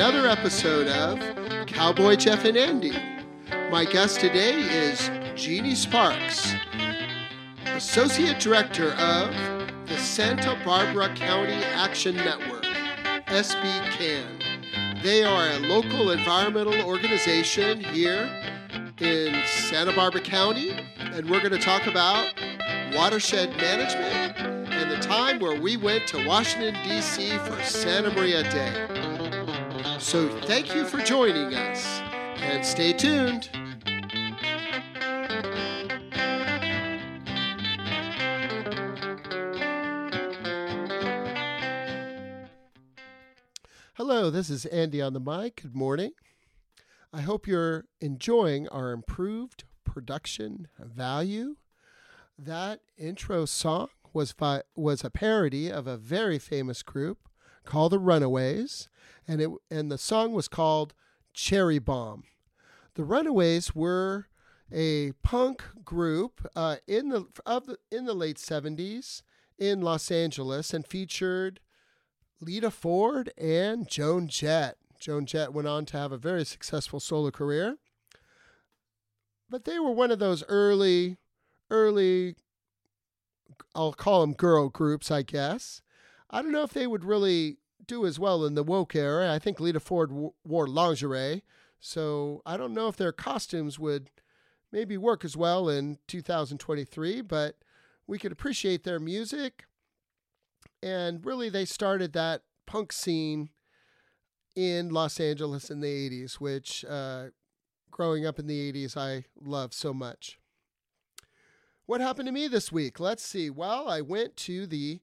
Another episode of Cowboy Jeff and Andy. My guest today is Jeanne Sparks, Associate Director of the Santa Barbara County Action Network, SB CAN. They are a local environmental organization here in Santa Barbara County, and we're going to talk about watershed management and the time where we went to Washington, D.C. for Santa Maria Day. So thank you for joining us, and stay tuned. Hello, this is Andy on the mic. Good morning. I hope you're enjoying our improved production value. That intro song was was a parody of a very famous group called the Runaways, and it and the song was called Cherry Bomb. The Runaways were a punk group uh, in the of the, in the late '70s in Los Angeles and featured Lita Ford and Joan Jett. Joan Jett went on to have a very successful solo career. But they were one of those early, early, I'll call them girl groups, I guess. I don't know if they would really do as well in the woke era. I think Lita Ford w- wore lingerie. So I don't know if their costumes would maybe work as well in 2023, but we could appreciate their music. And really, they started that punk scene in Los Angeles in the 80s, which uh, growing up in the 80s, I love so much. What happened to me this week? Let's see. Well, I went to the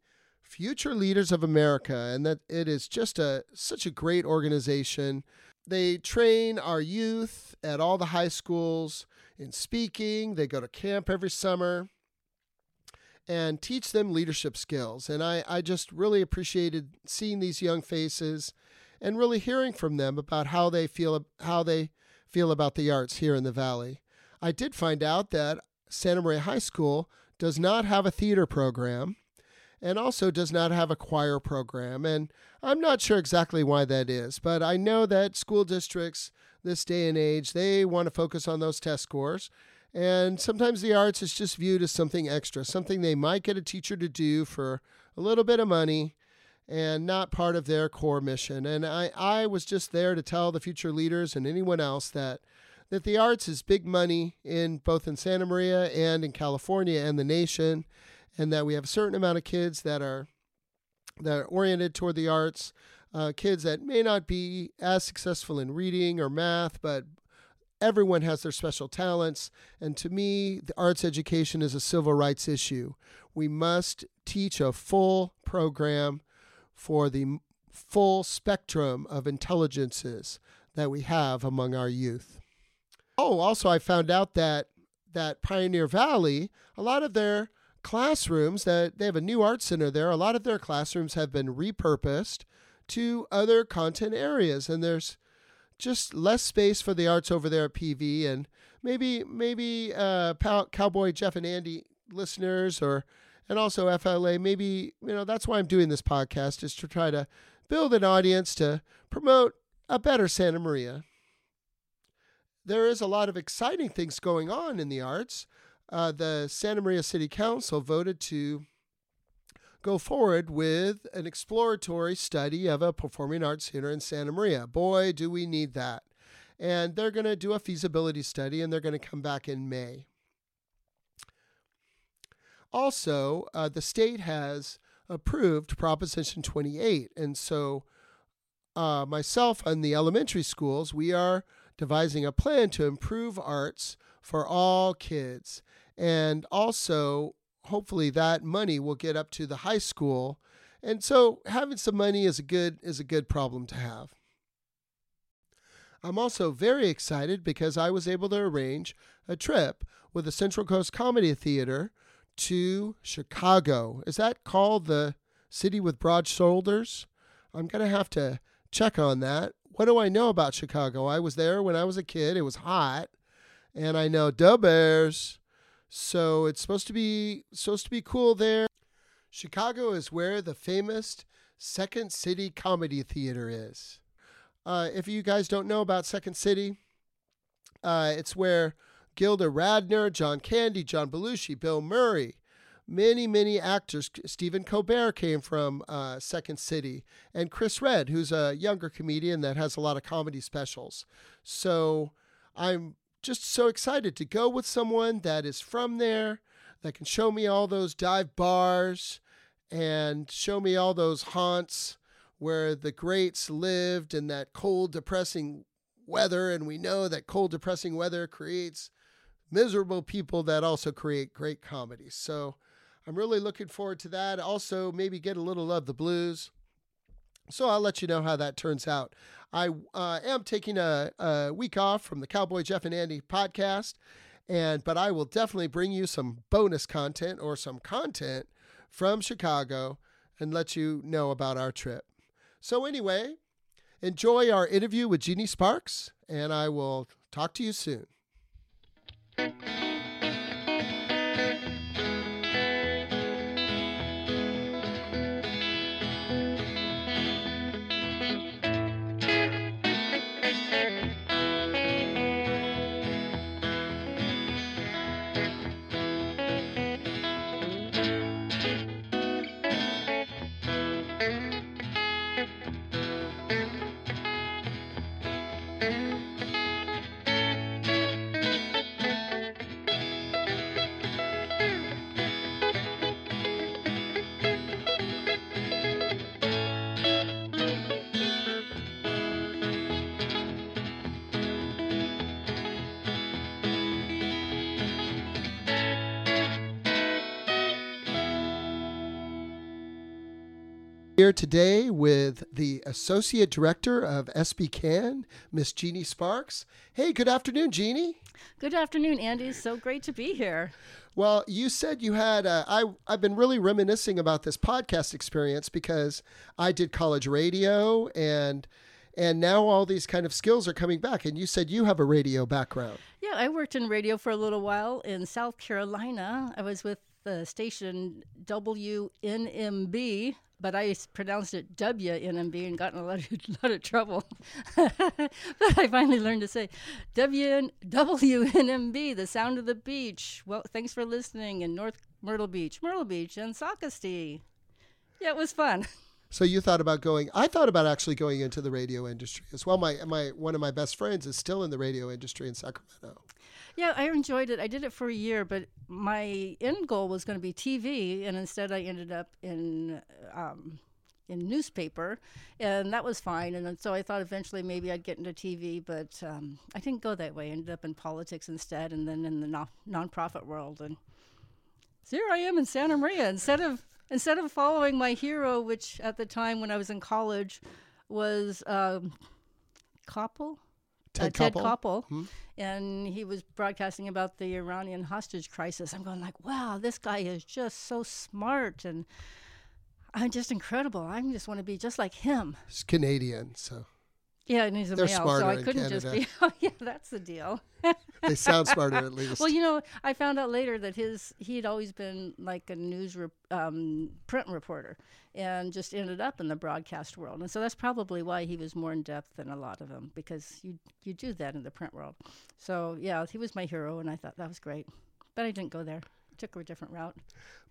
Future Leaders of America, and that it is just a such a great organization. They train our youth at all the high schools in speaking. They go to camp every summer and teach them leadership skills. And I, I just really appreciated seeing these young faces and really hearing from them about how they feel how they feel about the arts here in the valley. I did find out that Santa Maria High School does not have a theater program and also does not have a choir program and I'm not sure exactly why that is, but I know that school districts this day and age they want to focus on those test scores and sometimes the arts is just viewed as something extra, something they might get a teacher to do for a little bit of money and not part of their core mission. And I, I was just there to tell the future leaders and anyone else that that the arts is big money in both in Santa Maria and in California and the nation, and that we have a certain amount of kids that are that are oriented toward the arts, uh, kids that may not be as successful in reading or math, but everyone has their special talents. And to me, the arts education is a civil rights issue. We must teach a full program for the full spectrum of intelligences that we have among our youth. Oh, also I found out that that Pioneer Valley, a lot of their classrooms that they have a new art center there, a lot of their classrooms have been repurposed to other content areas and there's just less space for the arts over there at PV and maybe maybe uh, Cowboy Jeff and Andy listeners or and also FLA. Maybe, you know, that's why I'm doing this podcast is to try to build an audience to promote a better Santa Maria. There is a lot of exciting things going on in the arts. Uh, the Santa Maria City Council voted to go forward with an exploratory study of a performing arts center in Santa Maria. Boy, do we need that. And they're going to do a feasibility study and they're going to come back in May. Also, uh, the state has approved Proposition 28. And so, uh, myself and the elementary schools, we are devising a plan to improve arts for all kids. And also, hopefully, that money will get up to the high school. And so, having some money is a good is a good problem to have. I'm also very excited because I was able to arrange a trip with the Central Coast Comedy Theater to Chicago. Is that called the city with broad shoulders? I'm going to have to check on that. What do I know about Chicago? I was there when I was a kid. It was hot. And I know the Bears. So it's supposed to be supposed to be cool there. Chicago is where the famous Second City Comedy Theater is. Uh, if you guys don't know about Second City, uh, it's where Gilda Radner, John Candy, John Belushi, Bill Murray, many, many actors. Stephen Colbert came from uh, Second City, and Chris Redd, who's a younger comedian that has a lot of comedy specials. So I'm just so excited to go with someone that is from there, that can show me all those dive bars and show me all those haunts where the greats lived in that cold, depressing weather. And we know that cold, depressing weather creates miserable people that also create great comedy. So I'm really looking forward to that. Also, maybe get a little of the blues. So I'll let you know how that turns out. I uh, am taking a, a week off from the Cowboy Jeff and Andy podcast, and but I will definitely bring you some bonus content or some content from Chicago and let you know about our trip. So anyway, enjoy our interview with Jeanne Sparks, and I will talk to you soon. Here today with the Associate Director of SB Can, Miss Jeanne Sparks. Hey, good afternoon, Jeanne. Good afternoon, Andy. So great to be here. Well, you said you had. Uh, I I've been really reminiscing about this podcast experience because I did college radio and and now all these kind of skills are coming back. And you said you have a radio background. Yeah, I worked in radio for a little while in South Carolina. I was with the station WNMB, but I pronounced it WNMB and got in a lot of, lot of trouble. but I finally learned to say WN, WNMB, the sound of the beach. Well, thanks for listening in North Myrtle Beach, Myrtle Beach, and Socastee. Yeah, it was fun. So you thought about going? I thought about actually going into the radio industry as well. My my one of my best friends is still in the radio industry in Sacramento. Yeah, I enjoyed it. I did it for a year, but my end goal was going to be TV, and instead I ended up in um, in newspaper, and that was fine. And so I thought eventually maybe I'd get into TV, but um, I didn't go that way. I ended up in politics instead, and then in the no- nonprofit world. And so here I am in Santa Maria instead of instead of following my hero, which at the time when I was in college was um, Koppel. Ted, uh, Ted Koppel. Koppel, Hmm. and he was broadcasting about the Iranian hostage crisis. I'm going like, wow, this guy is just so smart and I'm just incredible. I just want to be just like him. He's Canadian, so Yeah, and he's a They're male, so I couldn't just be. Oh, yeah, that's the deal. they sound smarter at least. Well, you know, I found out later that his he had always been like a news rep, um, print reporter, and just ended up in the broadcast world. And so that's probably why he was more in depth than a lot of them, because you you do that in the print world. So yeah, he was my hero, and I thought that was great. But I didn't go there. Took a different route.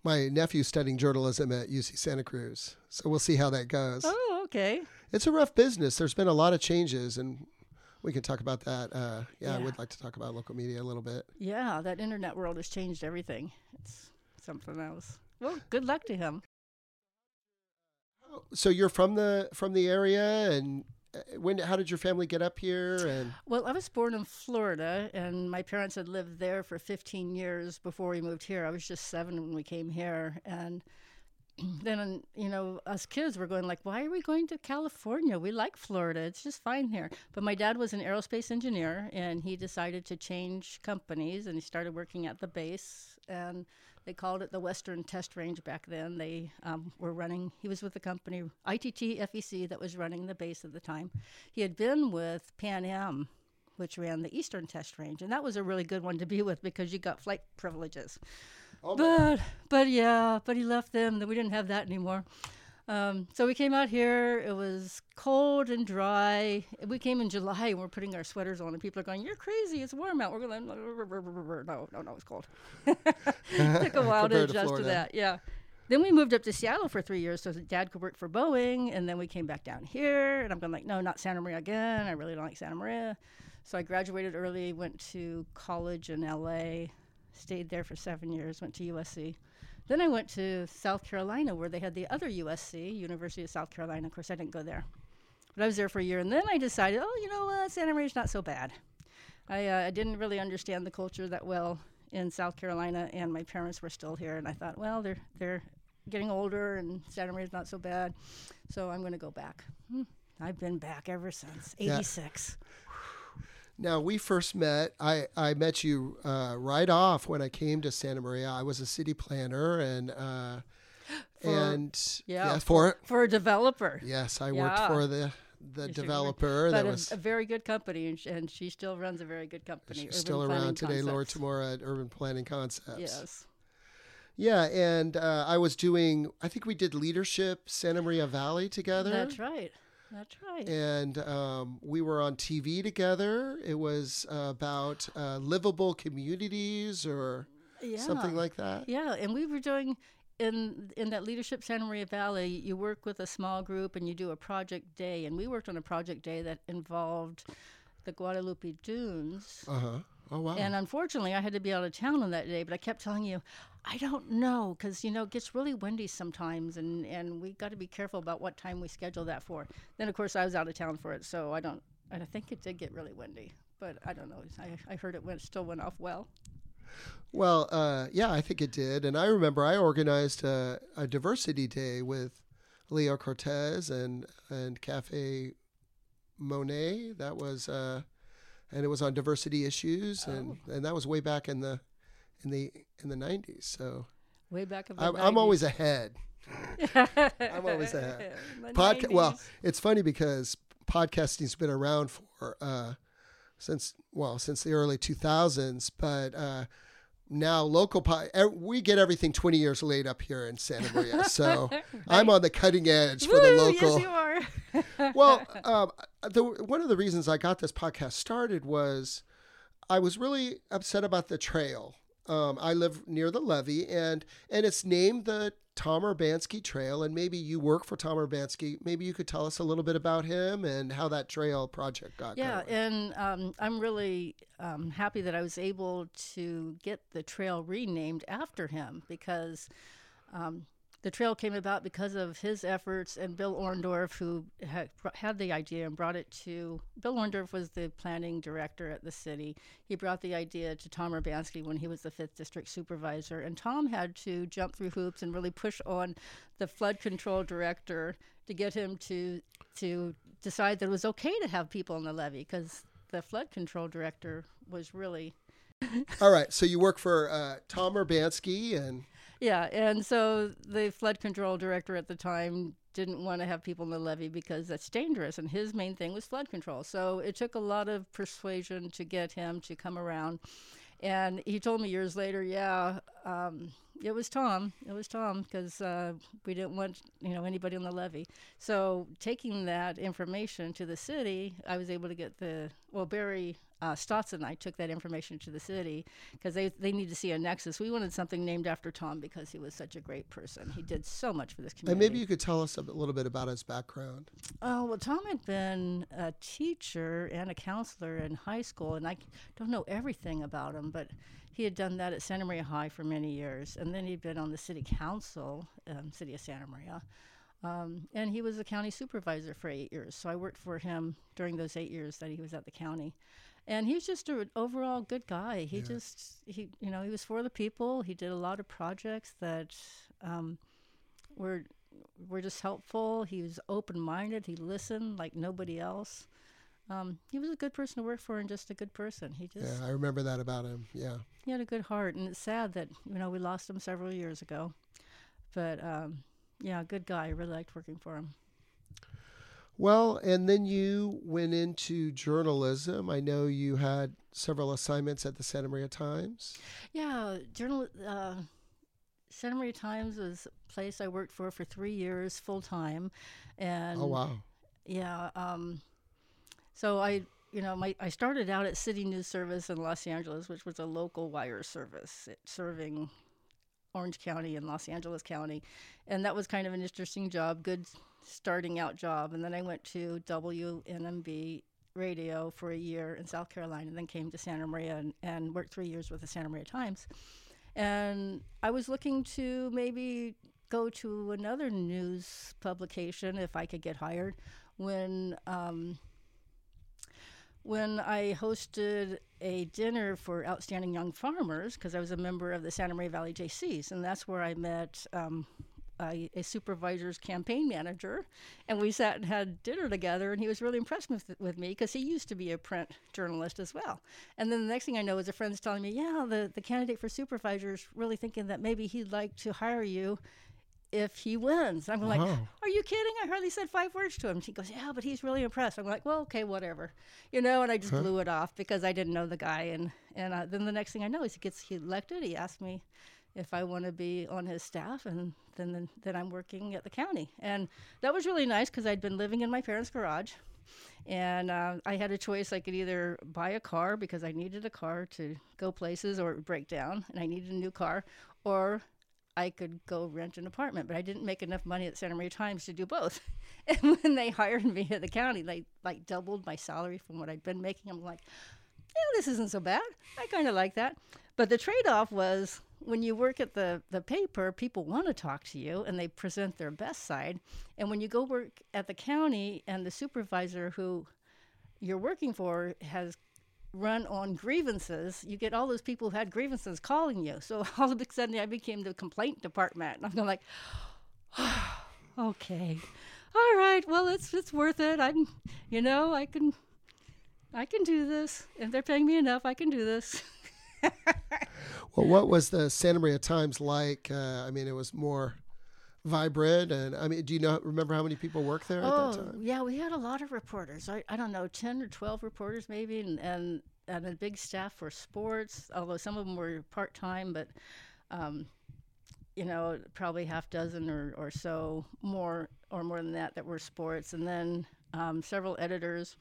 my nephew's studying journalism at UC Santa Cruz, so we'll see how that goes. Oh, okay. It's a rough business. There's been a lot of changes, and we can talk about that. Uh, yeah, I would like to talk about local media a little bit. Yeah, that internet world has changed everything. It's something else. Well, good luck to him. So you're from the from the area, and uh, when? How did your family get up here? And Well, I was born in Florida, and my parents had lived there for 15 years before we moved here. I was just seven when we came here, and then you know, us kids were going like, "Why are we going to California? We like Florida. It's just fine here." But my dad was an aerospace engineer, and he decided to change companies, and he started working at the base, and they called it the Western Test Range back then. They um, were running. He was with the company ITT FEC that was running the base at the time. He had been with Pan Am, which ran the Eastern Test Range, and that was a really good one to be with because you got flight privileges. Oh, But but yeah, but he left them. Then we didn't have that anymore. Um, so we came out here. It was cold and dry. We came in July and we're putting our sweaters on, and people are going, "You're crazy! It's warm out." We're going, "No, no, no, it's cold." Took a while to Compared to adjust to that. Yeah. Then we moved up to Seattle for three years so that Dad could work for Boeing, and then we came back down here. And I'm going like, no, not Santa Maria again. I really don't like Santa Maria. So I graduated early, went to college in LA, stayed there for seven years, went to USC. Then I went to South Carolina where they had the other USC, University of South Carolina. Of course, I didn't go there, but I was there for a year. And then I decided, oh, you know what, Santa Maria's not so bad. I, uh, I didn't really understand the culture that well in South Carolina, and my parents were still here. And I thought, well, they're they're getting older, and Santa Maria's not so bad, so I'm going to go back. Hmm. I've been back ever since Yeah. '86. Now we first met. I I met you uh, right off when I came to Santa Maria. I was a city planner and uh, For- and yeah, yeah, for For a developer, yes, I worked for the the developer but that a, was a very good company, and, sh- and she still runs a very good company. she's Urban still around today. Laura. Tamura at Urban Planning Concepts. Yes. Yeah, and uh, I was doing. I think we did leadership Santa Maria Valley together. That's right. That's right. and um, we were on TV together. It was uh, about uh, livable communities or yeah. something like that. Yeah, and we were doing in in that leadership Santa Maria Valley. You work with a small group and you do a project day, and we worked on a project day that involved the Guadalupe Dunes. Uh huh. Oh wow. And unfortunately, I had to be out of town on that day. But I kept telling you, I don't know, because you know it gets really windy sometimes, and and we got to be careful about what time we schedule that for. Then of course I was out of town for it, so I don't. I think it did get really windy, but I don't know. I, I heard it went still went off well. well, uh, yeah, I think it did. And I remember I organized a, a diversity day with Leo Cortez and and Cafe Monet. That was. Uh, and it was on diversity issues, and, and that was way back in the, in the in the nineties. So Way back in the I'm, I'm always ahead. I'm always ahead. Podca- well, it's funny because podcasting's been around for uh, since well since the early 2000s, but uh, now local po- e- we get everything 20 years late up here in Santa Maria. So I'm on the cutting edge for the local. Yes, you are. well, um, the, one of the reasons I got this podcast started was I was really upset about the trail. Um, I live near the levee, and and it's named the Tom Urbanske Trail. And maybe you work for Tom Urbanske. Maybe you could tell us a little bit about him and how that trail project got Yeah, going. and um, I'm really um, happy that I was able to get the trail renamed after him because um, the trail came about because of his efforts and Bill Orndorff, who had, had the idea and brought it to. Bill Orndorff was the planning director at the city. He brought the idea to Tom Urbanske when he was the fifth district supervisor, and Tom had to jump through hoops and really push on the flood control director to get him to to decide that it was okay to have people on the levee because the flood control director was really All right, so you work for uh, Tom Urbanske, and Yeah, and so the flood control director at the time didn't want to have people in the levee because that's dangerous, and his main thing was flood control. So it took a lot of persuasion to get him to come around. And he told me years later, yeah, um, it was Tom. It was Tom because uh, we didn't want you know anybody on the levee. So taking that information to the city, I was able to get the well Barry uh, Stotts and I took that information to the city because they they need to see a nexus. We wanted something named after Tom because he was such a great person. He did so much for this and community. maybe you could tell us a little bit about his background. Oh, well, Tom had been a teacher and a counselor in high school, and I don't know everything about him, but he had done that at Santa Maria High for many years. And then he'd been on the city council, um, City of Santa Maria. Um, and he was the county supervisor for eight years. So I worked for him during those eight years that he was at the county. And he was just an overall good guy. He just, he, you know, he was for the people. He did a lot of projects that um, were were just helpful. He was open minded. He listened like nobody else. Um, he was a good person to work for and just a good person. He just Yeah, I remember that about him. Yeah. he had a good heart, and it's sad that you know we lost him several years ago. But um, yeah, good guy. I really liked working for him. Well, and then you went into journalism. I know you had several assignments at the Santa Maria Times. Yeah, journal. Uh, Santa Maria Times was a place I worked for for three years full time, and Oh wow. yeah. Um, so I, you know, my I started out at City News Service in Los Angeles, which was a local wire service it, serving Orange County and Los Angeles County, and that was kind of an interesting job, good starting out job. And then I went to WNMB radio for a year in South Carolina, and then came to Santa Maria and, and worked three years with the Santa Maria Times. And I was looking to maybe go to another news publication if I could get hired when um, when I hosted a dinner for outstanding young farmers because I was a member of the Santa Maria Valley JCs, and that's where I met um, a, a, supervisor's campaign manager, and we sat and had dinner together. And he was really impressed with, with me because he used to be a print journalist as well. And then the next thing I know is a friend's telling me, "Yeah, the the candidate for supervisor is really thinking that maybe he'd like to hire you." if he wins. I'm like, are you kidding? I hardly said five words to him. She goes, yeah, but he's really impressed. I'm like, well, okay, whatever, you know. And I just huh? blew it off because I didn't know the guy. And and uh, then the next thing I know is he gets elected. He asked me if I want to be on his staff, and then, then then I'm working at the county. And that was really nice because I'd been living in my parents' garage. And uh, I had a choice. I could either buy a car because I needed a car to go places or it would break down, and I needed a new car, or I could go rent an apartment, but I didn't make enough money at Santa Maria Times to do both. and when they hired me at the county, they like doubled my salary from what I'd been making. I'm like, yeah, this isn't so bad. I kind of like that. But the trade-off was when you work at the the paper, people want to talk to you and they present their best side. And when you go work at the county and the supervisor who you're working for has run on grievances, you get all those people who had grievances calling you. So all of a sudden, I became the complaint department, I'm going like, oh, okay, all right, well, it's it's worth it. I'm, you know, I can, I can do this. If they're paying me enough, I can do this. well, what was the Santa Maria Times like? Uh, I mean, it was more vibrant and i mean do you know remember how many people worked there oh, at that time? yeah we had a lot of reporters. I, I don't know 10 or 12 reporters maybe and, and, and a big staff for sports although some of them were part-time but um, you know probably half dozen or, or so more or more than that that were sports. And then um, several editors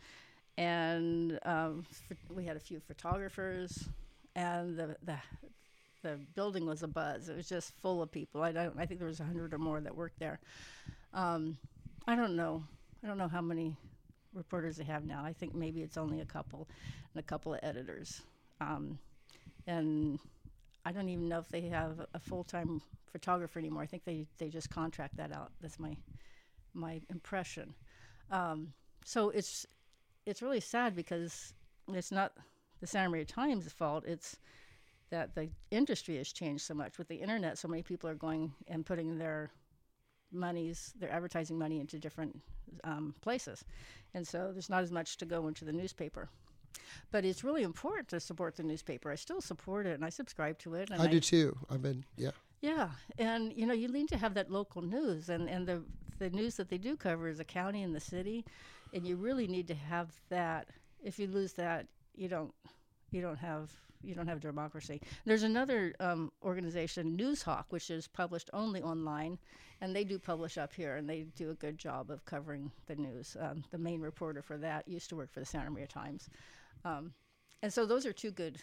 and um, we had a few photographers and the, the the building was a buzz. It was just full of people. I don't. I think there was hundred or more that worked there. Um, I don't know. I don't know how many reporters they have now. I think maybe it's only a couple, and a couple of editors. Um, and I don't even know if they have a full time photographer anymore. I think they, they just contract that out. That's my my impression. Um, so it's it's really sad because it's not the Santa Maria Times' fault. It's that the industry has changed so much with the internet. So many people are going and putting their monies, their advertising money into different um, places, and so there's not as much to go into the newspaper. But it's really important to support the newspaper. I still support it, and I subscribe to it. I, I do too. I've been yeah. Yeah, and you know you need to have that local news, and and the the news that they do cover is the county and the city, and you really need to have that. If you lose that, you don't you don't have you don't have democracy. There's another um, organization, Noozhawk, which is published only online, and they do publish up here, and they do a good job of covering the news. Um, the main reporter for that used to work for the Santa Maria Times, um, and so those are two good,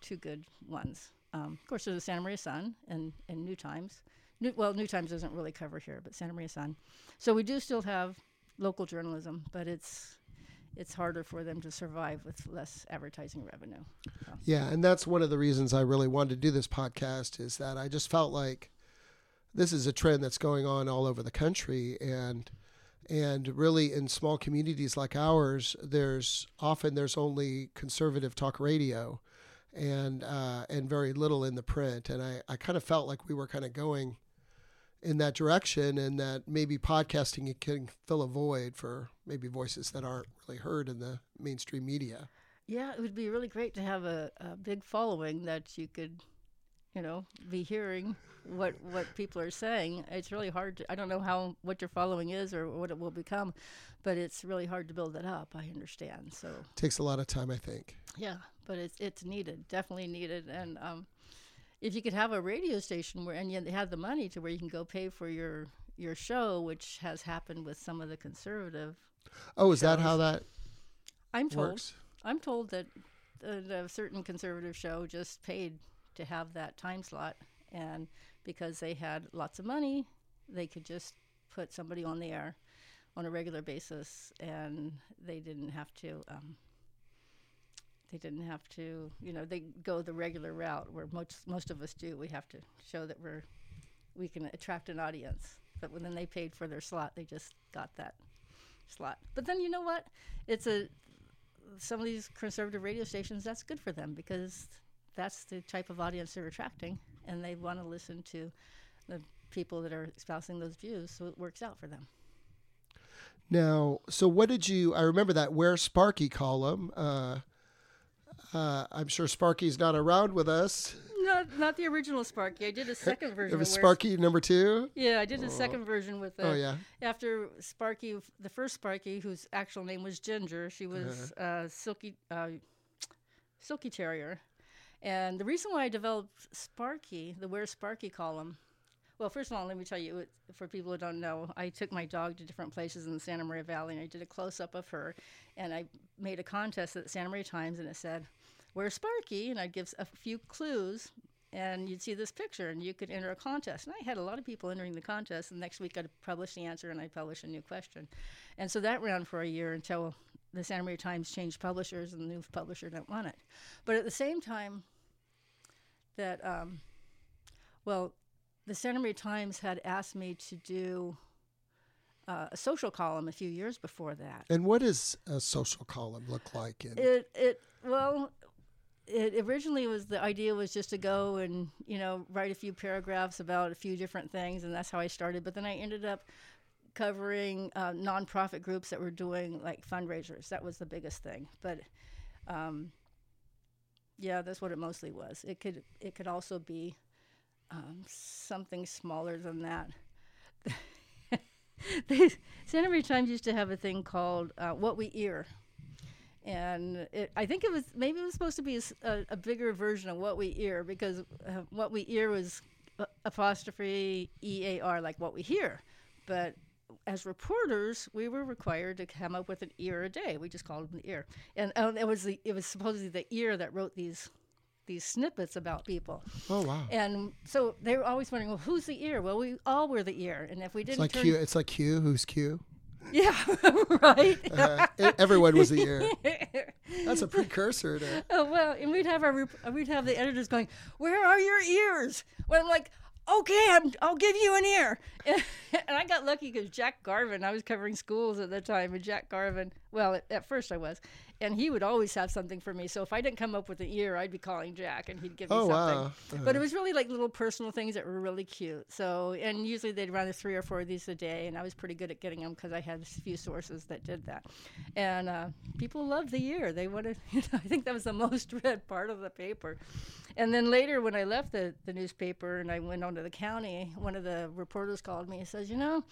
two good ones. Um, of course, there's the Santa Maria Sun and, and New Times. New, well, New Times doesn't really cover here, but Santa Maria Sun. So we do still have local journalism, but it's it's harder for them to survive with less advertising revenue. So. Yeah, and that's one of the reasons I really wanted to do this podcast is that I just felt like this is a trend that's going on all over the country and and really in small communities like ours there's often there's only conservative talk radio and uh, and very little in the print and I, I kind of felt like we were kind of going in that direction and that maybe podcasting can fill a void for maybe voices that aren't really heard in the mainstream media. Yeah, it would be really great to have a, a big following that you could, you know, be hearing what what people are saying. It's really hard to I don't know how what your following is or what it will become, but it's really hard to build it up, I understand. So it takes a lot of time, I think. Yeah, but it's it's needed, definitely needed and um if you could have a radio station where and you have the money to where you can go pay for your your show, which has happened with some of the conservative. Oh, is that how that I'm told. works? I'm told that uh, a certain conservative show just paid to have that time slot, and because they had lots of money, they could just put somebody on the air on a regular basis, and they didn't have to. Um, they didn't have to, you know, they go the regular route where most most of us do. We have to show that we're we can attract an audience. But when then they paid for their slot, they just got that slot. But then you know what? It's a some of these conservative radio stations, that's good for them because that's the type of audience they're attracting, and they want to listen to the people that are espousing those views, so it works out for them. Now, so what did you? I remember that Where Sparky column. Uh, uh, I'm sure Sparky's not around with us. Not, not the original Sparky. I did a second version. It was Sparky number two. Yeah, I did a second version with. Uh, Oh yeah. After Sparky, the first Sparky, whose actual name was Ginger, she was uh, Silky, uh, Silky Terrier, and the reason why I developed Sparky, the Where Sparky column. Well, first of all, let me tell you, for people who don't know, I took my dog to different places in the Santa Maria Valley, and I did a close up of her, and I made a contest at the Santa Maria Times, and it said, "Where's Sparky?" and I'd give a few clues, and you'd see this picture, and you could enter a contest. And I had a lot of people entering the contest. And next week, I'd publish the answer, and I'd publish a new question. And so that ran for a year until the Santa Maria Times changed publishers, and the new publisher didn't want it. But at the same time, that um, well, the Santa Maria Times had asked me to do uh, a social column a few years before that. And what does a social column look like? In, It it well, it originally was the idea was just to go and you know write a few paragraphs about a few different things, and that's how I started. But then I ended up covering uh, nonprofit groups that were doing like fundraisers. That was the biggest thing. But um, yeah, that's what it mostly was. It could it could also be um, something smaller than that. the Santa Maria Times used to have a thing called uh, "What We Ear," and it, I think it was maybe it was supposed to be a bigger version of "What We Ear" because uh, "What We Ear" was apostrophe E A R, like what we hear, but as reporters, we were required to come up with an ear a day. We just called them the ear, and um, it was the it was supposedly the ear that wrote these these snippets about people. oh wow. And so they were always wondering, well, who's the ear? Well, we all were the ear, and if we didn't like turn, Q. It's like Q. Who's Q? yeah, right. Uh, everyone was the ear. That's a precursor to. oh well, and we'd have our rep- we'd have the editors going, "Where are your ears?" Well, I'm like, "Okay, I'm, I'll give you an ear." And, I got lucky because Jack Garvin, I was covering schools at the time, and Jack Garvin, well, at, at first I was, and he would always have something for me. So if I didn't come up with an ear, I'd be calling Jack, and he'd give me Oh something. wow. Uh-huh. But it was really like little personal things that were really cute. So, and usually they'd run three or four of these a day, and I was pretty good at getting them because I had a few sources that did that. And uh, people loved the year. They wanted, you know, I think that was the most read part of the paper. And then later, when I left the, the newspaper and I went on to the county, one of the reporters called me and says, You know,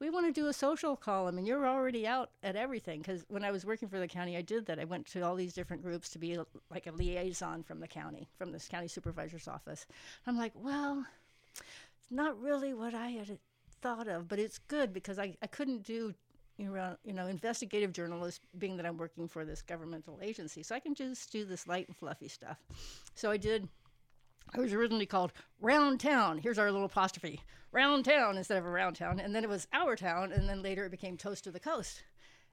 we want to do a social column, and you're already out at everything. Because when I was working for the county, I did that. I went to all these different groups to be like a liaison from the county, from this county supervisor's office. I'm like, well, it's not really what I had thought of, but it's good because I, I couldn't do you know, you know, investigative journalist, being that I'm working for this governmental agency, so I can just do this light and fluffy stuff. So I did. I was originally called Round Town. Here's our little apostrophe, Round Town instead of Around Town, and then it was Our Town, and then later it became Toast to the Coast.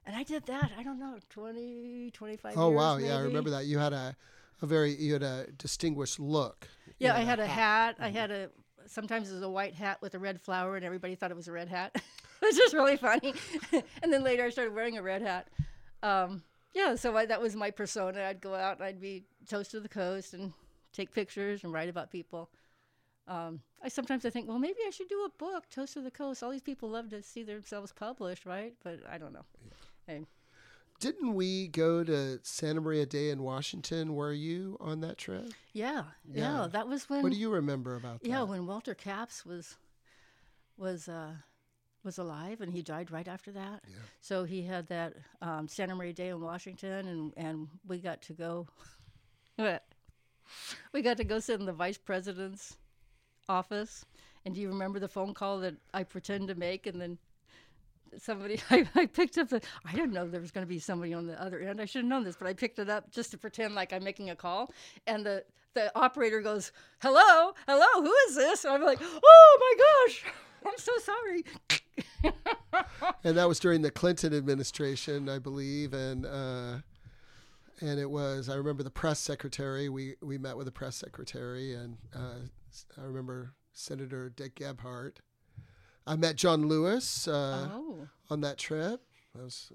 And I did that. I don't know, 20, 25 Oh wow. Yeah, I remember that. You had a, a very you had a distinguished look. Yeah, I had a hat. I had a sometimes it was a white hat with a red flower, and everybody thought it was a red hat, it was just really funny. and then later, I started wearing a red hat. Um, yeah, so I, that was my persona. I'd go out and I'd be toast to the coast and take pictures and write about people. Um, I sometimes I think, well, maybe I should do a book, Toast to the Coast. All these people love to see themselves published, right? But I don't know. Hey, Didn't we go to Santa Maria Day in Washington? Were you on that trip? yeah, yeah, Yeah. that was when. What do you remember about that? Yeah, when Walter Capps was was uh, was alive, and he died right after that. Yeah. So he had that um, Santa Maria Day in Washington, and and we got to go. we got to go sit in the vice president's office. And do you remember the phone call that I pretend to make and then somebody I, I picked up the I didn't know there was going to be somebody on the other end. I should have known this, but I picked it up just to pretend like I'm making a call. And the the operator goes, "Hello, hello, who is this?" And I'm like, "Oh my gosh, I'm so sorry." and that was during the Clinton administration, I believe, and uh, and it was I remember the press secretary. We we met with the press secretary, and uh, I remember Senator Dick Gephardt. I met John Lewis uh, oh. on that trip. That was,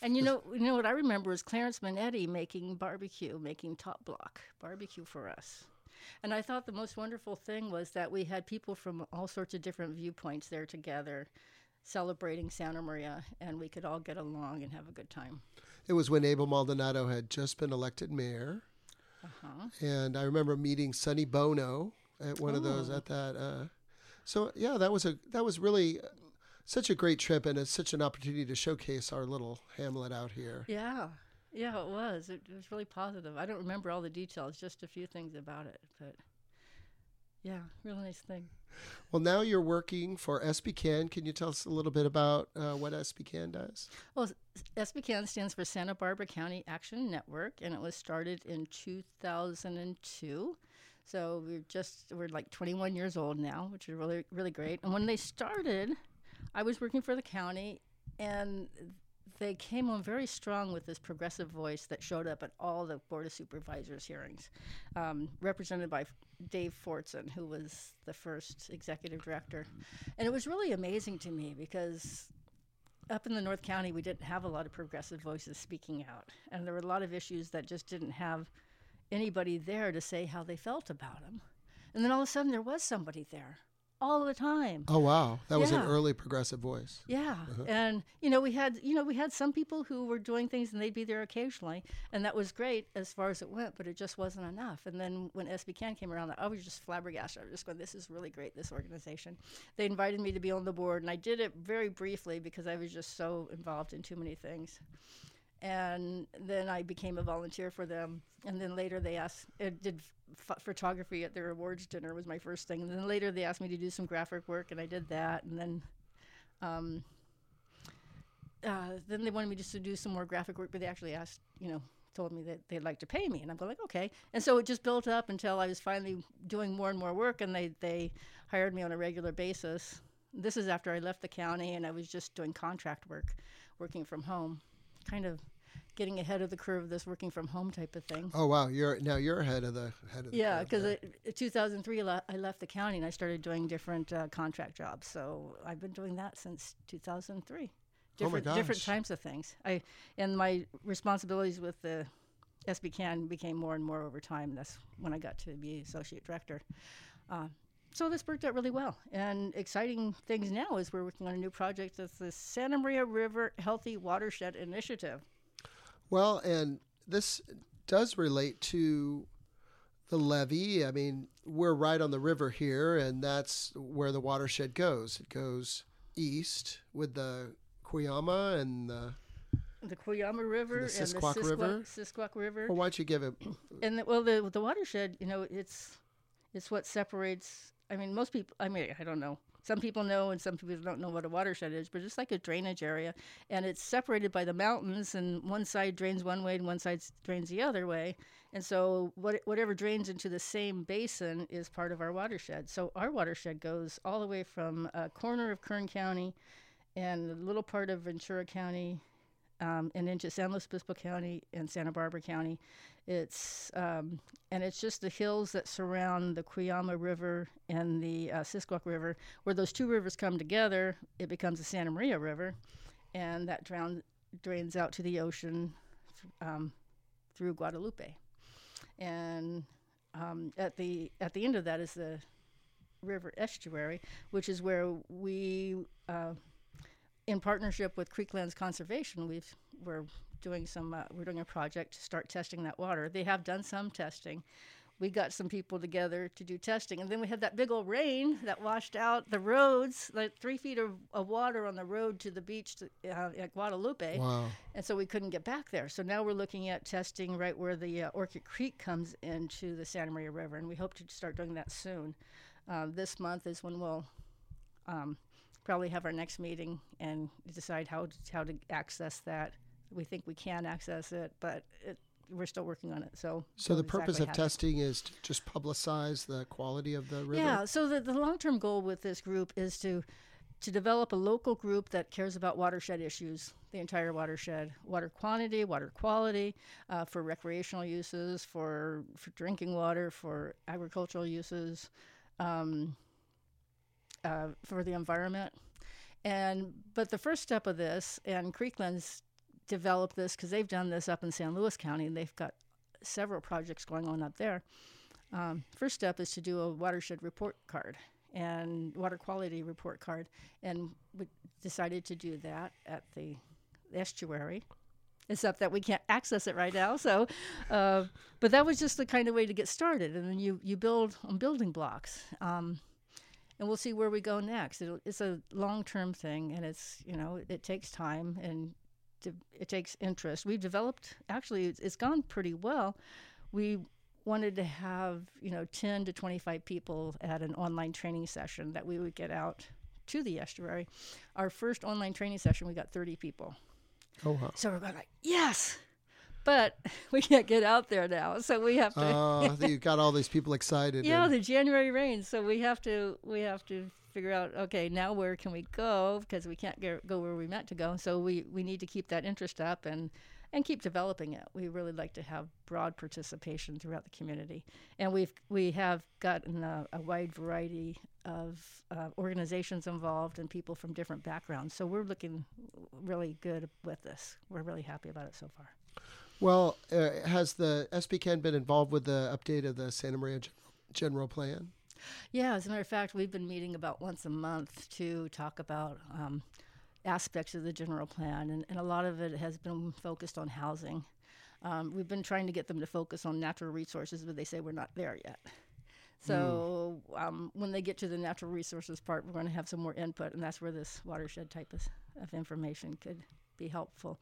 and you know, you know what I remember is Clarence Minetti making barbecue, making top block barbecue for us. And I thought the most wonderful thing was that we had people from all sorts of different viewpoints there together celebrating Santa Maria, and we could all get along and have a good time. It was when Abel Maldonado had just been elected mayor. Uh-huh. And I remember meeting Sonny Bono at one oh. of those Oh. at that. Uh, so yeah, that was a that was really such a great trip, and it's such an opportunity to showcase our little hamlet out here. Yeah, yeah, it was. It, it was really positive. I don't remember all the details, just a few things about it, but yeah, really nice thing. Well, now you're working for SBCAN. Can you tell us a little bit about uh, what SBCAN does? Well, SBCAN stands for Santa Barbara County Action Network, and it was started in 2002. So we're just we're like 21 years old now, which is really really great. And when they started, I was working for the county, and they came on very strong with this progressive voice that showed up at all the board of supervisors hearings, um, represented by Dave Fortson, who was the first executive director, and it was really amazing to me because up in the North County, we didn't have a lot of progressive voices speaking out, and there were a lot of issues that just didn't have anybody there to say how they felt about them. And then all of a sudden, there was somebody there all the time. Oh wow, that was an early progressive voice. Yeah, uh-huh. and you know we had you know we had some people who were doing things and they'd be there occasionally, and that was great as far as it went, but it just wasn't enough. And then when SB Can came around, I was just flabbergasted. I was just going, "This is really great, this organization." They invited me to be on the board, and I did it very briefly because I was just so involved in too many things. And then I became a volunteer for them, and then later they asked, uh, did ph- photography at their awards dinner was my first thing, and then later they asked me to do some graphic work, and I did that, and then um, uh, then they wanted me just to do some more graphic work, but they actually asked, you know, told me that they'd like to pay me, and I'm going like, okay. And so it just built up until I was finally doing more and more work, and they they hired me on a regular basis. This is after I left the county, and I was just doing contract work, working from home, kind of getting ahead of the curve of this working from home type of thing. Oh wow, you're now you're ahead of the head of the Yeah, because in 2003 le- I left the county and I started doing different uh, contract jobs. So I've been doing that since 2003. Oh my Different different gosh. types of things. I and my responsibilities with the SB Can became more and more over time. That's when I got to be associate director. Uh, so this worked out really well. And exciting things now is we're working on a new project. That's the Santa Maria River Healthy Watershed Initiative. Well, and this does relate to the levee. I mean, we're right on the river here, and that's where the watershed goes. It goes east with the Cuyama and the. The Cuyama River and the Sisquoc River? Sisquoc River. Well, why don't you give it? and the, well the the watershed you know it's it's what separates i mean most people i mean i don't know. Some people know and some people don't know what a watershed is but it's like a drainage area and it's separated by the mountains and one side drains one way and one side drains the other way. And so what, whatever drains into the same basin is part of our watershed. So our watershed goes all the way from a corner of kern county and a little part of ventura county um, and into San Luis Obispo County and Santa Barbara County. It's um, and it's just the hills that surround the Cuyama River and the uh, Sisquoc River. Where those two rivers come together, it becomes the Santa Maria River, and that drown, drains out to the ocean um, through Guadalupe. And um, at the at the end of that is the river estuary, which is where we uh, in partnership with Creeklands Conservation, we've we're doing some uh, we're doing a project to start testing that water. They have done some testing, we got some people together to do testing. And then we had that big old rain that washed out the roads, like three feet of, of water on the road to the beach to, uh, at Guadalupe. Wow. And so we couldn't get back there. So now we're looking at testing right where the uh, Orcutt Creek comes into the Santa Maria River. And we hope to start doing that soon. Uh, this month is when we'll um, probably have our next meeting and decide how to, how to access that. We think we can access it, but it, we're still working on it. So, So the purpose exactly of testing is to just publicize the quality of the river. Yeah. So the, the long term goal with this group is to to develop a local group that cares about watershed issues, the entire watershed, water quantity, water quality, uh, for recreational uses, for for drinking water, for agricultural uses, um, uh, for the environment. And but the first step of this, and Creeklands developed this because they've done this up in San Luis County, and they've got several projects going on up there. Um, first step is to do a watershed report card and water quality report card, and we decided to do that at the estuary. Except that we can't access it right now. So, uh, but that was just the kind of way to get started, and then you you build on building blocks. Um, and we'll see where we go next. It'll, it's a long-term thing, and it's you know it takes time and de- it takes interest. We've developed actually it's, it's gone pretty well. We wanted to have you know 10 to 25 people at an online training session that we would get out to the estuary. Our first online training session, we got 30 people. Oh wow. So we're going like yes, but we can't get out there now, so we have to. Uh, you got all these people excited. Yeah, and- the January rains. So we have to we have to figure out okay now where can we go because we can't go, go where we meant to go. So we we need to keep that interest up and and keep developing it. We really like to have broad participation throughout the community, and we've we have gotten a, a wide variety of uh, organizations involved and people from different backgrounds. So we're looking really good with this. We're really happy about it so far. Well, uh, has the SBCAN been involved with the update of the Santa Maria Gen- General Plan? Yeah, as a matter of fact, we've been meeting about once a month to talk about um, aspects of the general plan, and, and a lot of it has been focused on housing. Um, we've been trying to get them to focus on natural resources, but they say we're not there yet. So um, when they get to the natural resources part, we're going to have some more input, and that's where this watershed type of, of information could be helpful.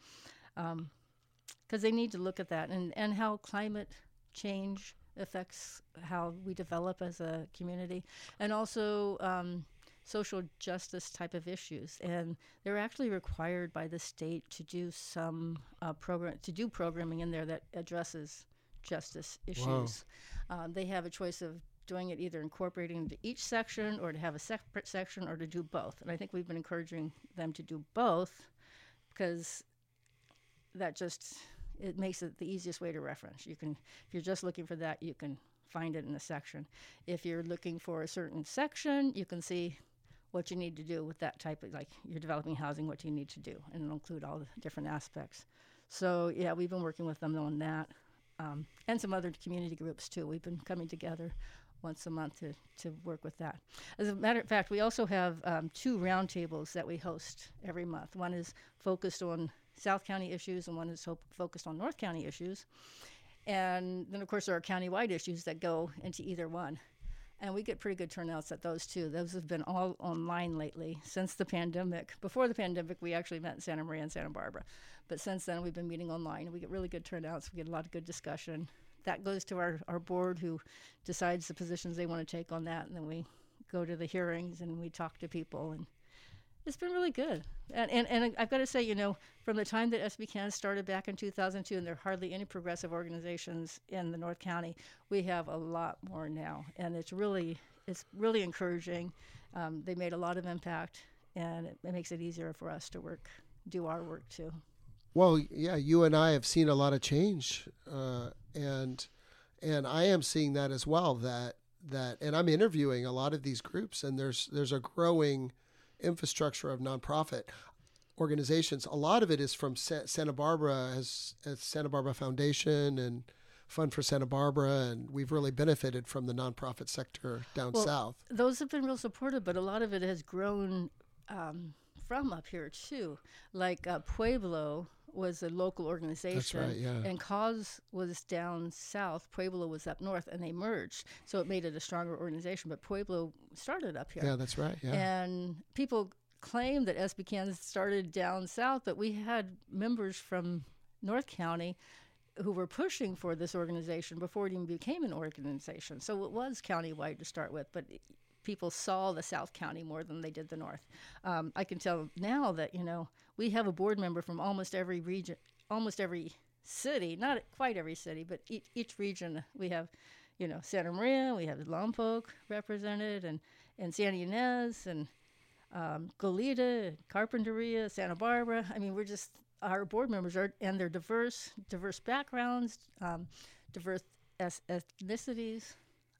Because they need to look at that and, and how climate change affects how we develop as a community, and also um, social justice type of issues. And they're actually required by the state to do some uh, program to do programming in there that addresses justice issues. Um, they have a choice of doing it either incorporating into each section or to have a separate section or to do both. And I think we've been encouraging them to do both because that just it makes it the easiest way to reference. You can if you're just looking for that, you can find it in the section. If you're looking for a certain section, you can see what you need to do with that type of like you're developing housing, what do you need to do, and it'll include all the different aspects. So yeah, we've been working with them on that, um, and some other community groups too. We've been coming together once a month to, to work with that. As a matter of fact, we also have um, two roundtables that we host every month. One is focused on South County issues, and one is ho- focused on North County issues. And then, of course, there are countywide issues that go into either one. And we get pretty good turnouts at those too. Those have been all online lately since the pandemic. Before the pandemic, we actually met in Santa Maria and Santa Barbara. But since then, we've been meeting online. We get really good turnouts. We get a lot of good discussion. That goes to our, our board who decides the positions they want to take on that. And then we go to the hearings and we talk to people. And it's been really good. And, and, and I've got to say, you know, from the time that SBCAN started back in 2002, and there are hardly any progressive organizations in the North County, we have a lot more now. And it's really, it's really encouraging. Um, they made a lot of impact, and it, it makes it easier for us to work, do our work too. Well, yeah, you and I have seen a lot of change, uh, and and I am seeing that as well. That that, and I'm interviewing a lot of these groups, and there's there's a growing infrastructure of nonprofit organizations. A lot of it is from Sa- Santa Barbara, as, as Santa Barbara Foundation and Fund for Santa Barbara, and we've really benefited from the nonprofit sector down Well, south. Those have been real supportive, but a lot of it has grown um, from up here too. Like uh, Pueblo, was a local organization, right, yeah. and Cause was down south. Pueblo was up north, and they merged, so it made it a stronger organization. But Pueblo started up here, Yeah, that's right. Yeah. and people claim that SB started down south, but we had members from North County who were pushing for this organization before it even became an organization. So it was countywide to start with, but people saw the South County more than they did the North. Um, I can tell now that you know we have a board member from almost every region, almost every city, not quite every city, but each, each region we have. You know, Santa Maria, we have Lompoc represented, and and Santa Ynez, and um, Goleta, Carpinteria, Santa Barbara. I mean, we're just our board members are and they're diverse, diverse backgrounds, um, diverse ethnicities,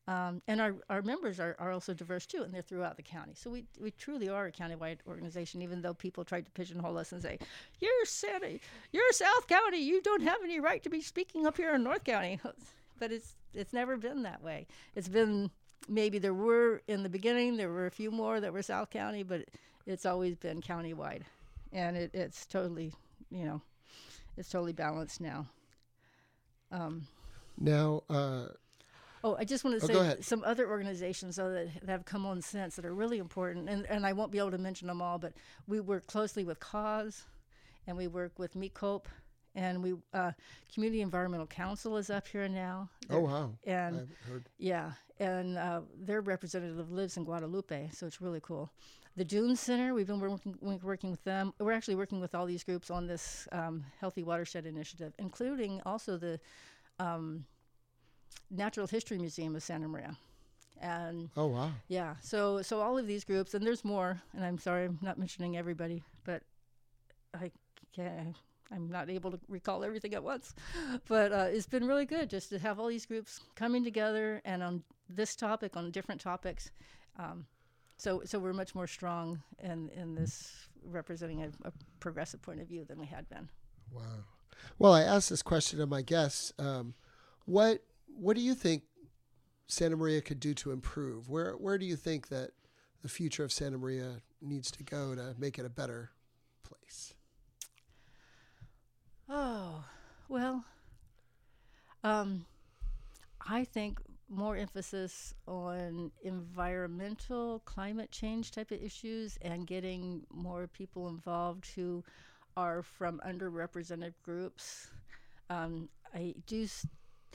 um, and our, our members are, are also diverse too, and they're throughout the county. So we, we truly are a countywide organization, even though people tried to pigeonhole us and say, "You're Santa, you're South County, you don't have any right to be speaking up here in North County." But it's it's never been that way. It's been maybe there were in the beginning there were a few more that were South County, but it's always been countywide, and it, it's totally you know it's totally balanced now. Um, now, uh, Oh, I just want to Oh, say some other organizations though that, that have come on since that are really important, and, and I won't be able to mention them all, but we work closely with Cause, and we work with MICOP, and we uh, Community Environmental Council is up here now. oh They're- wow, and yeah, and uh, their representative lives in Guadalupe, so it's really cool. The Dune Center, we've been working, working with them. We're actually working with all these groups on this um, Healthy Watershed Initiative, including also the um, Natural History Museum of Santa Maria. And Oh wow. yeah, so so all of these groups, and there's more, and I'm sorry I'm not mentioning everybody, but I can't. I'm not able to recall everything at once, but uh, it's been really good just to have all these groups coming together and on this topic, on different topics. Um, so, so we're much more strong in in this representing a, a progressive point of view than we had been. Wow. Well, I asked this question of my guests. Um, what What do you think Santa Maria could do to improve? Where Where do you think that the future of Santa Maria needs to go to make it a better place? Oh, well, um, I think more emphasis on environmental, climate change type of issues and getting more people involved who are from underrepresented groups. Um, I do.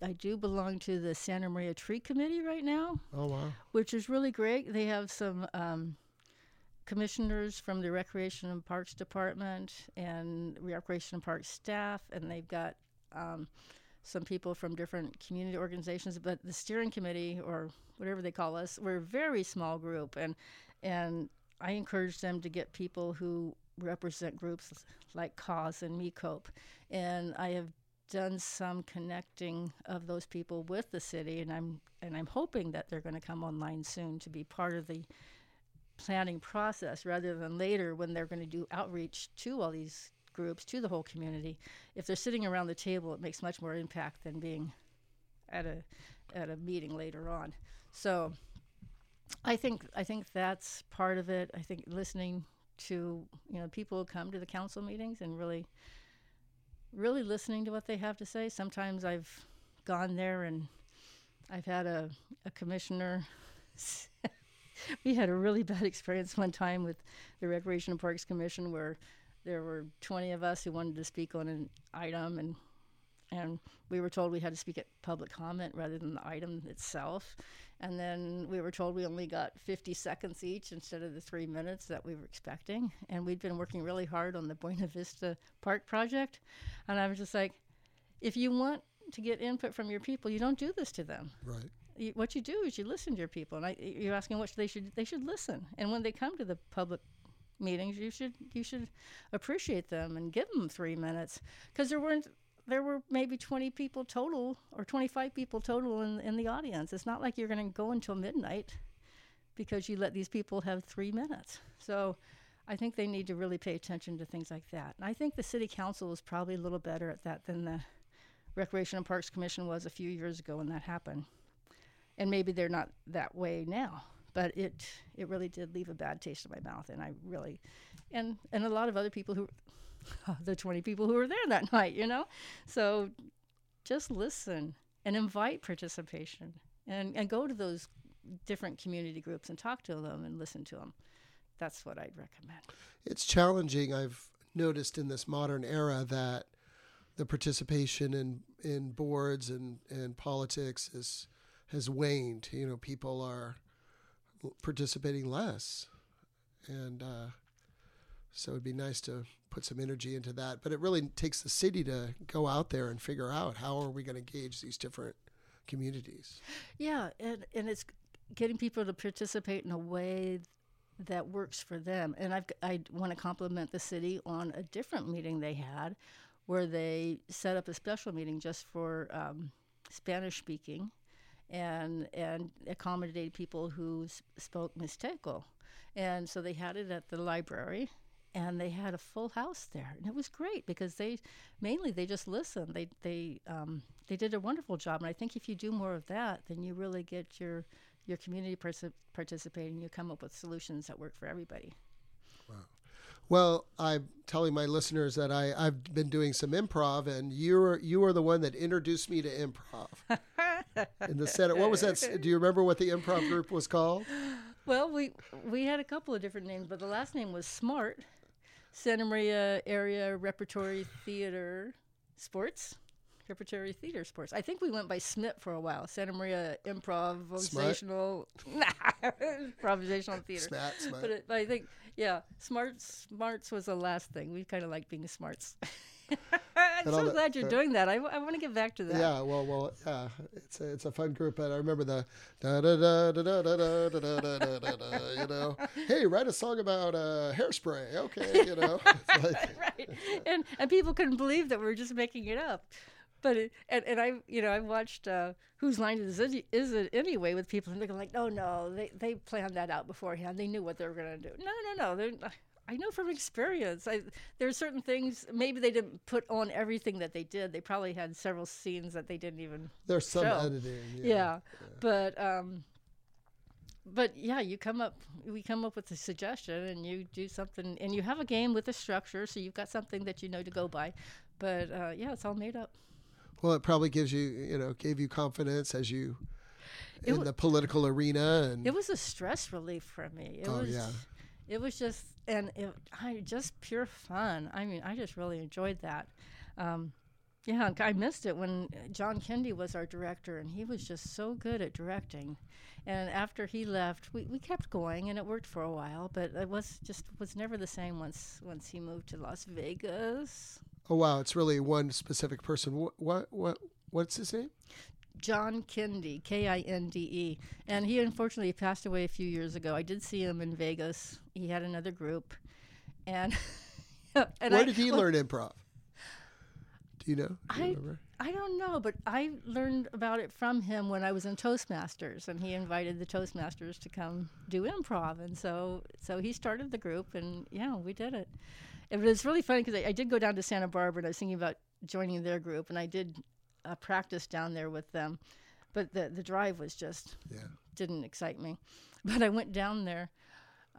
I do belong to the Santa Maria Tree Committee right now, Oh wow. which is really great. They have some um, commissioners from the Recreation and Parks Department and Recreation and Parks staff, and they've got um, some people from different community organizations. But the steering committee, or whatever they call us, we're a very small group, and and I encourage them to get people who represent groups like Cause and MICOP, and I have done some connecting of those people with the city, and I'm and I'm hoping that they're going to come online soon to be part of the planning process rather than later when they're going to do outreach to all these groups to the whole community. If they're sitting around the table, it makes much more impact than being at a at a meeting later on. So I think I think that's part of it. I think listening to you know people who come to the council meetings and really really listening to what they have to say. Sometimes I've gone there and I've had a, a commissioner. we had a really bad experience one time with the Recreation and Parks Commission where there were 20 of us who wanted to speak on an item and and we were told we had to speak at public comment rather than the item itself. And then we were told we only got 50 seconds each instead of the three minutes that we were expecting. And we'd been working really hard on the Buena Vista Park project. And I was just like, if you want to get input from your people, you don't do this to them. Right. You, what you do is you listen to your people. And I, you're asking what they should they should listen. And when they come to the public meetings, you should you should appreciate them and give them three minutes because there weren't there were maybe 20 people total or 25 people total in, in the audience. It's not like you're going to go until midnight because you let these people have three minutes. So I think they need to really pay attention to things like that. And I think the city council is probably a little better at that than the Recreation and Parks Commission was a few years ago when that happened. And maybe they're not that way now, but it it really did leave a bad taste in my mouth. And I really, and and a lot of other people who the 20 people who were there that night, you know? So just listen and invite participation and, and go to those different community groups and talk to them and listen to them. That's what I'd recommend. It's challenging. I've noticed in this modern era that the participation in, in boards and, and politics is, has waned. You know, people are participating less. And uh, so it'd be nice to put some energy into that. But it really takes the city to go out there and figure out how are we going to engage these different communities. Yeah, and, and it's getting people to participate in a way that works for them. And I've, I want to compliment the city on a different meeting they had where they set up a special meeting just for um, Spanish speaking and, and accommodate people who spoke Mixteco. And so they had it at the library and they had a full house there and it was great because they mainly they just listened they they um, they did a wonderful job and i think if you do more of that then you really get your your community participating. You come up with solutions that work for everybody. Wow. Well i'm telling my listeners that I, i've been doing some improv and you're you are the one that introduced me to improv. In the Senate. what was that do you remember what the improv group was called? Well, we we had a couple of different names, but the last name was Smart, Santa Maria Area Repertory Theater Sports. Repertory Theater Sports. I think we went by SMIT for a while. Santa Maria Improvisational Improvisational Theater. Smart, smart. But, it, but I think, yeah, Smarts Smarts was the last thing. We kind of like being smarts. I'm so glad you're uh, doing that. I, I want to get back to that. Yeah, well, well, yeah, it's a, it's a fun group, and I remember the da da da da da da da da da da da da. You know, hey, write a song about uh, hairspray. Okay, you know, like, right, and and people couldn't believe that we were just making it up. But it, and and I you know I watched uh, whose line is it, is it anyway with people and they're like no no they they planned that out beforehand they knew what they were gonna do no no no they're I know from experience. I, there are certain things maybe they didn't put on everything that they did. They probably had several scenes that they didn't even. There's some show. editing. Yeah, yeah. yeah. but um, but yeah, you come up. We come up with a suggestion, and you do something, and you have a game with a structure, so you've got something that you know to go by. But uh, yeah, it's all made up. Well, it probably gives you, you know, gave you confidence as you in w- the political arena, and it was a stress relief for me. It oh was, yeah. It was just and it, I just pure fun. I mean, I just really enjoyed that. Um, yeah, I missed it when John Kinde was our director, and he was just so good at directing. And after he left, we, we kept going, and it worked for a while, but it was just was never the same once once he moved to Las Vegas. Oh wow, it's really one specific person. What what what what's his name? John Kinde, K I N D E. And he unfortunately passed away a few years ago. I did see him in Vegas. He had another group. And, and where I, did he well, learn improv? Do you know? Do I, remember? I don't know, but I learned about it from him when I was in Toastmasters, and he invited the Toastmasters to come do improv, and so so he started the group, and yeah, we did it. It was really funny because I, I, did go down to Santa Barbara, and I was thinking about joining their group, and I did a practice down there with them, but the the drive was just yeah. didn't excite me. But I went down there,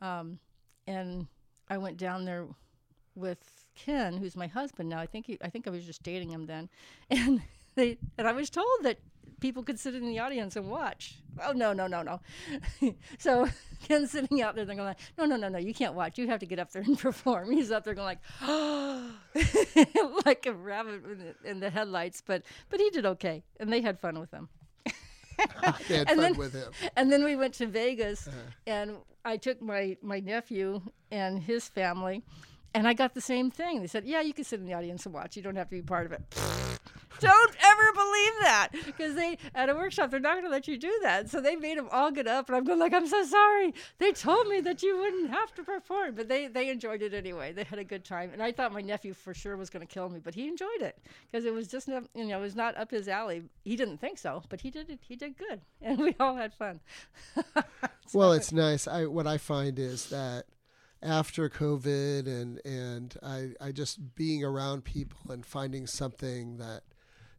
um, and I went down there with Ken, who's my husband now. I think he, I think I was just dating him then, and they and I was told that people could sit in the audience and watch. Oh no, no, no, no. so Ken's sitting out there, they're going like, no, no, no, no, you can't watch. You have to get up there and perform. He's up there going like, oh, like a rabbit in the, in the, headlights. But but he did okay, and they had fun with him. they had and fun then, with him. And then we went to Vegas, uh-huh. and I took my my nephew and his family and I got the same thing. They said, "Yeah, you can sit in the audience and watch. You don't have to be part of it." Don't ever believe that because they at a workshop they're not going to let you do that. So they made them all get up, and I'm going like, "I'm so sorry. They told me that you wouldn't have to perform, but they they enjoyed it anyway. They had a good time, and I thought my nephew for sure was going to kill me, but he enjoyed it because it was just you know it was not up his alley. He didn't think so, but he did it. He did good, and we all had fun. so well, it's nice. I what I find is that after COVID and and I, I just being around people and finding something that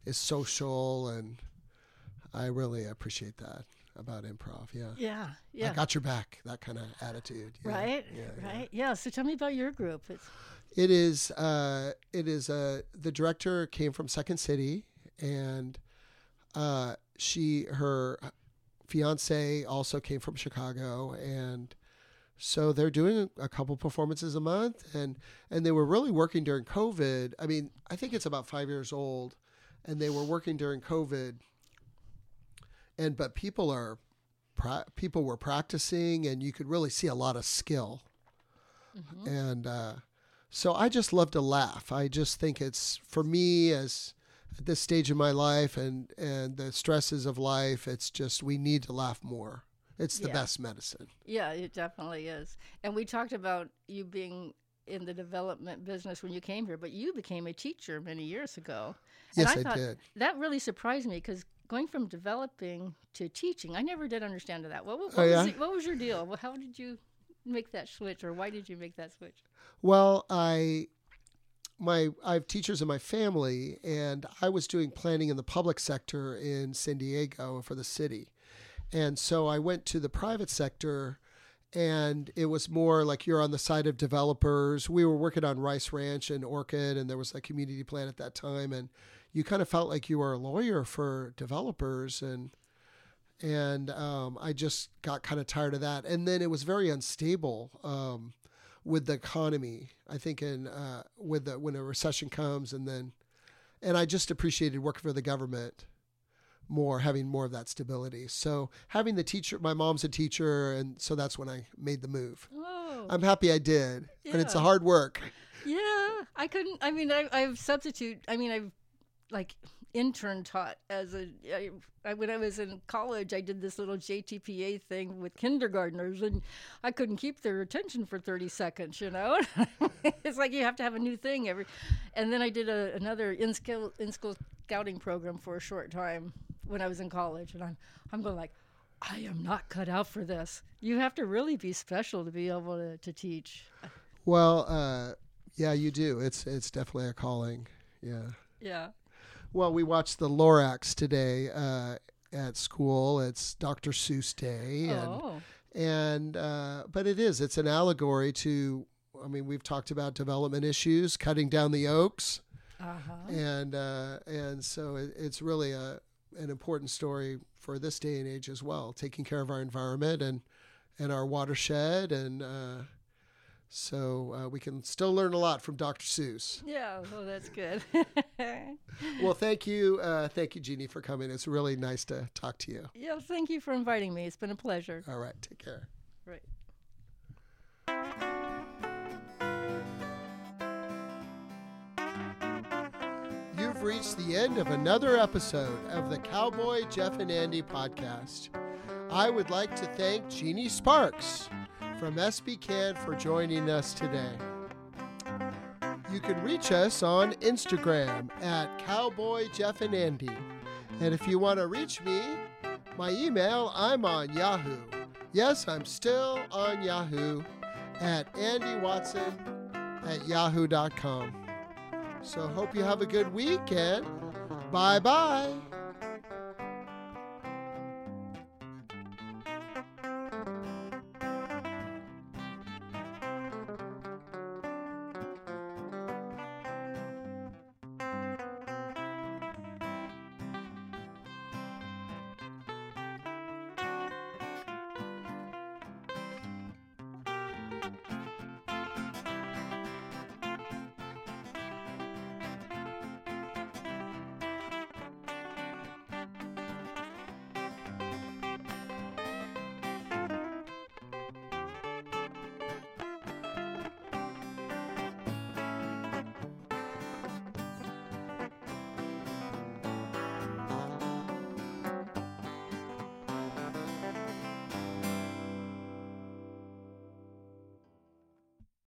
is social and I really appreciate that about improv. Yeah. Yeah. Yeah. I got your back. That kind of attitude. Yeah. Right. Yeah, right. Yeah. So tell me about your group. It's It is. Uh, it is. Uh, the director came from Second City, and uh, she her fiance also came from Chicago, and so they're doing a couple performances a month, and and they were really working during COVID. I mean, I think it's about five years old, and they were working during COVID. And but people are, people were practicing, and you could really see a lot of skill. Mm-hmm. And uh, so I just love to laugh. I just think it's for me as at this stage in my life and and the stresses of life. It's just we need to laugh more. It's the Yeah. best medicine. Yeah, it definitely is. And we talked about you being in the development business when you came here, but you became a teacher many years ago. And Yes, I, thought did. That really surprised me because going from developing to teaching, I never did understand that. What, what, Oh, was, yeah? it- what was your deal? Well, How did you make that switch, or why did you make that switch? Well, I my I have teachers in my family, and I was doing planning in the public sector in San Diego for the city, and so I went to the private sector, and it was more like you're on the side of developers. We were working on Rice Ranch and Orcutt, and there was a community plan at that time, and you kind of felt like you were a lawyer for developers and and um, I just got kind of tired of that. And then it was very unstable um, with the economy. I think in uh, with the when a recession comes, and then and I just appreciated working for the government more, having more of that stability. So having the teacher, my mom's a teacher, and so that's when I made the move. Oh, I'm happy I did, and it's a hard work. yeah. I couldn't. I mean, I, I've substitute. I mean, I've like intern taught as a. I, I, when I was in college, I did this little JTPA thing with kindergartners, and I couldn't keep their attention for 30 seconds. You know, it's like you have to have a new thing every. And then I did a, another in skill in school scouting program for a short time when I was in college, and I'm I'm going like. I am not cut out for this. You have to really be special to be able to, to teach. Well, uh, yeah, you do. It's it's definitely a calling. Yeah. Yeah. Well, we watched the Lorax today uh, at school. It's Dr. Seuss Day, and Oh. and uh, but it is. It's an allegory to. I mean, we've talked about development issues, cutting down the oaks, Uh-huh. and uh, and so it, it's really a an important story for this day and age as well. Taking care of our environment and and our watershed, and uh, so uh, we can still learn a lot from Dr. Seuss. Yeah, well, that's good. Well, thank you, uh, thank you, Jeanne, for coming. It's really nice to talk to you. yeah, thank you for inviting me. It's been a pleasure. All right, take care. Right. Reached the end of another episode of the Cowboy Jeff and Andy podcast. I would like to thank Jeanne Sparks from SBCAN for joining us today. You can reach us on Instagram at Cowboy Jeff and Andy. And if you want to reach me, my email, I'm on Yahoo. Yes, I'm still on Yahoo at Andy Watson at yahoo.com. So hope you have a good weekend. Bye bye.